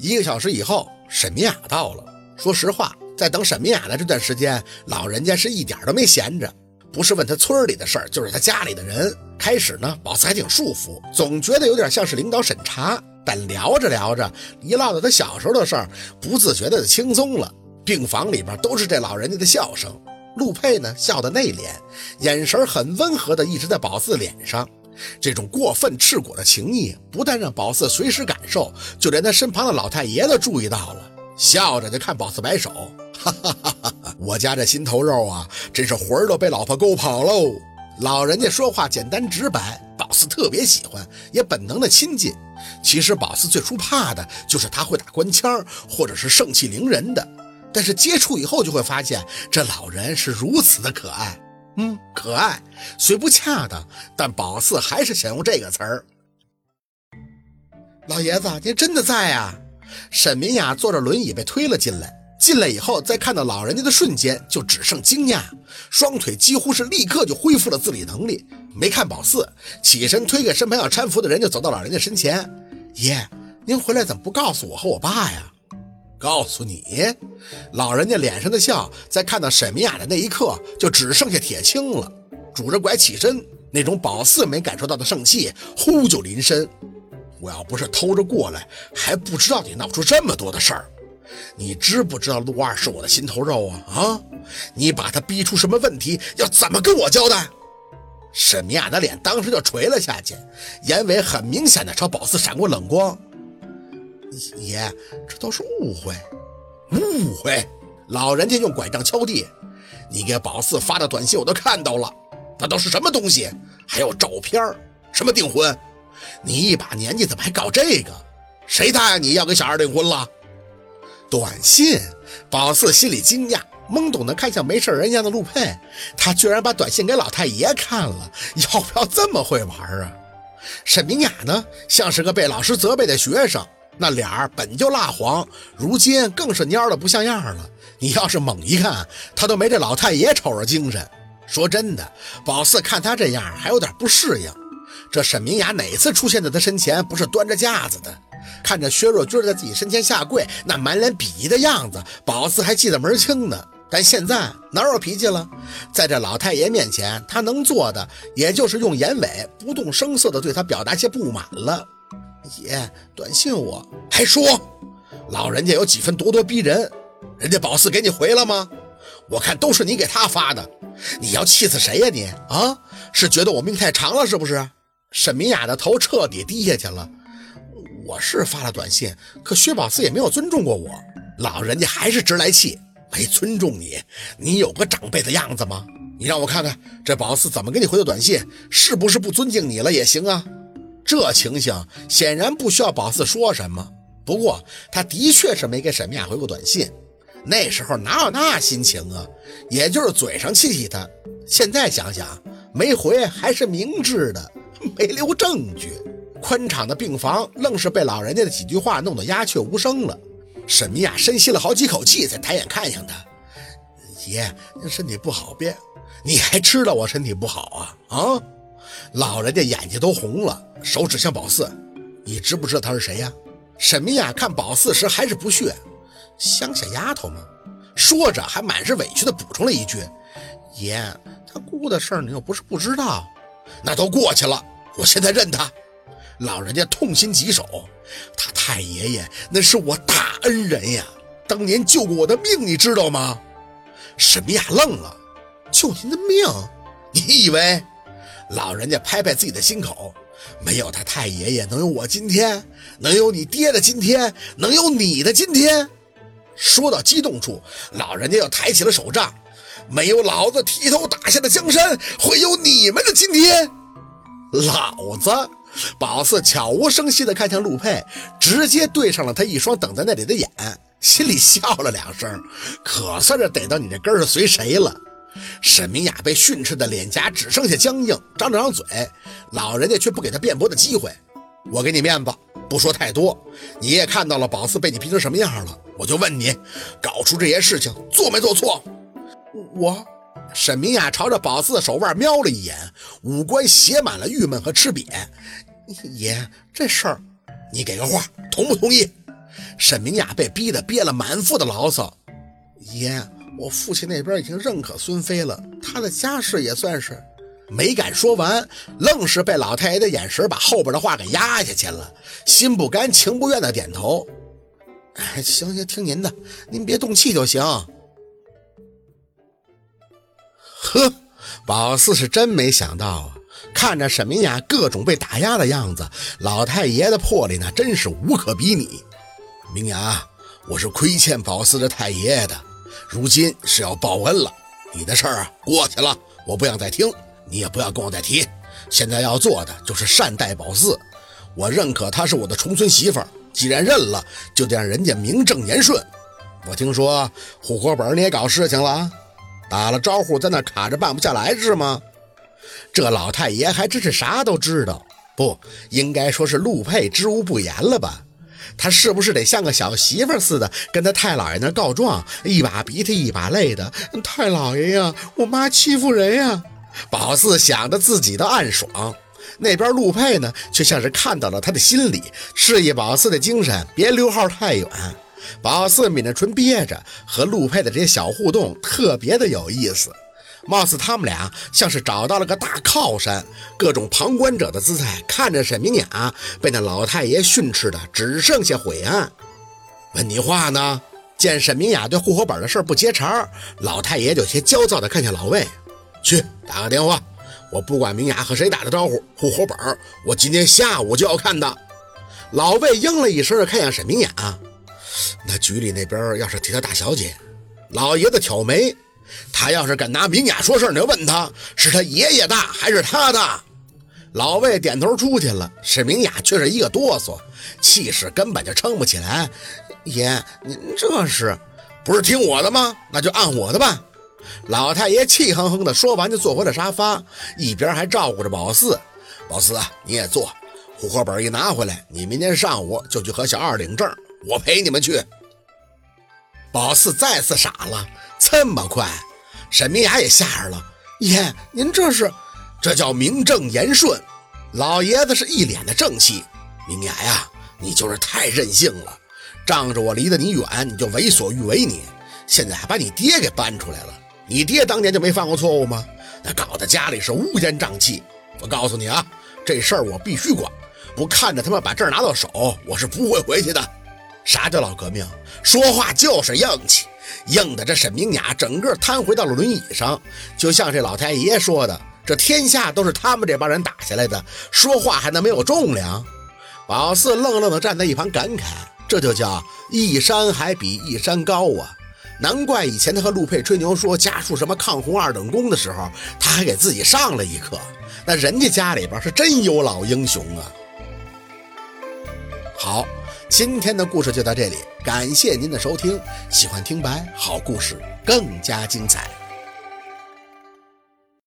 一个小时以后，沈明雅到了。说实话，在等沈明雅的这段时间，老人家是一点都没闲着。不是问他村里的事儿，就是他家里的人。开始呢，宝四还挺束缚，总觉得有点像是领导审查。但聊着聊着，一唠到他小时候的事儿，不自觉的就轻松了。病房里边都是这老人家的笑声。陆佩呢，笑得内敛，眼神很温和的一直在宝四脸上。这种过分赤果的情谊，不但让宝四随时感受，就连他身旁的老太爷都注意到了，笑着就看宝四摆手，哈哈哈哈哈！我家这心头肉啊，真是魂儿都被老婆勾跑喽。老人家说话简单直白，宝四特别喜欢，也本能的亲近。其实宝四最初怕的就是他会打官腔，或者是盛气凌人的，但是接触以后就会发现，这老人是如此的可爱。嗯，可爱虽不恰当，但宝四还是想用这个词儿。老爷子，您真的在啊？沈明雅坐着轮椅被推了进来，进来以后，在看到老人家的瞬间，就只剩惊讶，双腿几乎是立刻就恢复了自理能力。没看宝四，起身推给身旁要搀扶的人，就走到老人家身前：“爷，您回来怎么不告诉我和我爸呀？”告诉你，老人家脸上的笑，在看到沈明雅的那一刻，就只剩下铁青了。拄着拐起身，那种宝四没感受到的盛气，呼就临身。我要不是偷着过来，还不知道你闹出这么多的事儿。你知不知道陆二是我的心头肉啊？啊，你把他逼出什么问题，要怎么跟我交代？沈明雅的脸当时就垂了下去，眼尾很明显的朝宝四闪过冷光。爷，这都是误会，误会！老人家用拐杖敲地，你给宝四发的短信我都看到了，那都是什么东西？还有照片，什么订婚？你一把年纪怎么还搞这个？谁答应你要跟小二订婚了？短信！宝四心里惊讶，懵懂的看向没事人一样的陆佩，他居然把短信给老太爷看了，要不要这么会玩啊？沈明雅呢，像是个被老师责备的学生。那脸儿本就蜡黄，如今更是蔫的不像样了。你要是猛一看，他都没这老太爷瞅着精神。说真的，宝四看他这样还有点不适应。这沈明雅哪次出现在他身前不是端着架子的？看着薛若君在自己身前下跪，那满脸鄙夷的样子，宝四还记得门清呢。但现在哪有脾气了？在这老太爷面前，他能做的也就是用眼尾不动声色地对他表达些不满了。爷，短信我还说，老人家有几分咄咄逼人，人家宝四给你回了吗？我看都是你给他发的，你要气死谁呀你啊？是觉得我命太长了是不是？沈明雅的头彻底低下去了。我是发了短信，可薛宝四也没有尊重过我，老人家还是直来气，没尊重你，你有个长辈的样子吗？你让我看看这宝四怎么给你回的短信，是不是不尊敬你了也行啊？这情形显然不需要宝四说什么，不过他的确是没给沈明雅回过短信，那时候哪有那心情啊？也就是嘴上气气他，现在想想没回还是明智的，没留证据。宽敞的病房愣是被老人家的几句话弄得鸦雀无声了。沈明雅深吸了好几口气，才抬眼看向他：“爷，身体不好别？你还知道我身体不好啊？啊？”老人家眼睛都红了，手指向宝四：“你知不知道他是谁呀？”沈明雅看宝四时还是不屑：“乡下丫头吗？”说着还满是委屈地补充了一句：“爷，他姑姑的事儿你又不是不知道，那都过去了。我现在认他。”老人家痛心疾首：“他太爷爷那是我大恩人呀，当年救过我的命，你知道吗？”沈明雅愣了：“救您的命？你以为？”老人家拍拍自己的心口，没有他太爷爷，能有我今天，能有你爹的今天，能有你的今天。说到激动处，老人家又抬起了手杖，没有老子提头打下的江山，会有你们的今天。老子，宝四悄无声息地看向陆佩，直接对上了他一双等在那里的眼，心里笑了两声，可算是逮到你这根儿随谁了。沈明雅被训斥的脸颊只剩下僵硬，张了张嘴，老人家却不给他辩驳的机会。我给你面子，不说太多。你也看到了宝四被你逼成什么样了，我就问你，搞出这些事情做没做错？我，沈明雅朝着宝四的手腕瞄了一眼，五官写满了郁闷和吃瘪。爷，这事儿，你给个话，同不同意？沈明雅被逼得憋了满腹的牢骚。爷，我父亲那边已经认可孙飞了，他的家世也算是……没敢说完，愣是被老太爷的眼神把后边的话给压下去了，心不甘情不愿的点头。哎，行行，听您的，您别动气就行。呵，宝四是真没想到啊，看着沈明雅各种被打压的样子，老太爷的魄力那真是无可比拟。明雅，我是亏欠宝四的太爷爷的，如今是要报恩了。你的事儿啊过去了，我不想再听。你也不要跟我再提，现在要做的就是善待宝四。我认可她是我的重孙媳妇儿，既然认了，就得让人家名正言顺。我听说户口本你也搞事情了，打了招呼在那卡着办不下来是吗？这老太爷还真是啥都知道，不应该说是陆佩知无不言了吧？他是不是得像个小媳妇似的跟他太老爷那告状，一把鼻涕一把泪的？太老爷呀，我妈欺负人呀！宝四想着自己的暗爽，那边陆佩呢，却像是看到了他的心里，示意宝四的精神别溜号太远。宝四抿着唇憋着，和陆佩的这些小互动特别的有意思，貌似他们俩像是找到了个大靠山，各种旁观者的姿态看着沈明雅被那老太爷训斥的只剩下悔案。问你话呢？见沈明雅对户口本的事不接茬，老太爷有些焦躁的看向老魏。去打个电话，我不管明雅和谁打的招呼，户口本我今天下午就要看的。老魏应了一声，看向沈明雅。那局里那边要是提到大小姐，老爷子挑眉。他要是敢拿明雅说事你就问他是他爷爷大还是他的。老魏点头出去了。沈明雅却是一个哆嗦，气势根本就撑不起来。爷，您这是不是听我的吗？那就按我的办。老太爷气哼哼的说完，就坐回了沙发，一边还照顾着宝四。宝四，你也坐。户口本一拿回来，你明天上午就去和小二领证，我陪你们去。宝四再次傻了，这么快？沈明雅也吓着了。爷，您这是？这叫名正言顺。老爷子是一脸的正气。明雅呀，你就是太任性了，仗着我离得你远，你就为所欲为。你现在还把你爹给搬出来了。你爹当年就没犯过错误吗？那搞得家里是乌烟瘴气。我告诉你啊，这事儿我必须管，不看着他们把证拿到手，我是不会回去的。啥叫老革命？说话就是硬气，硬的这沈明雅整个瘫回到了轮椅上。就像这老太爷说的，这天下都是他们这帮人打下来的，说话还能没有重量？宝四愣愣地站在一旁感慨：这就叫一山还比一山高啊！难怪以前他和陆佩吹牛说家属什么抗洪二等功的时候，他还给自己上了一课。那人家家里边是真有老英雄啊！好，今天的故事就到这里，感谢您的收听。喜欢听白好故事更加精彩。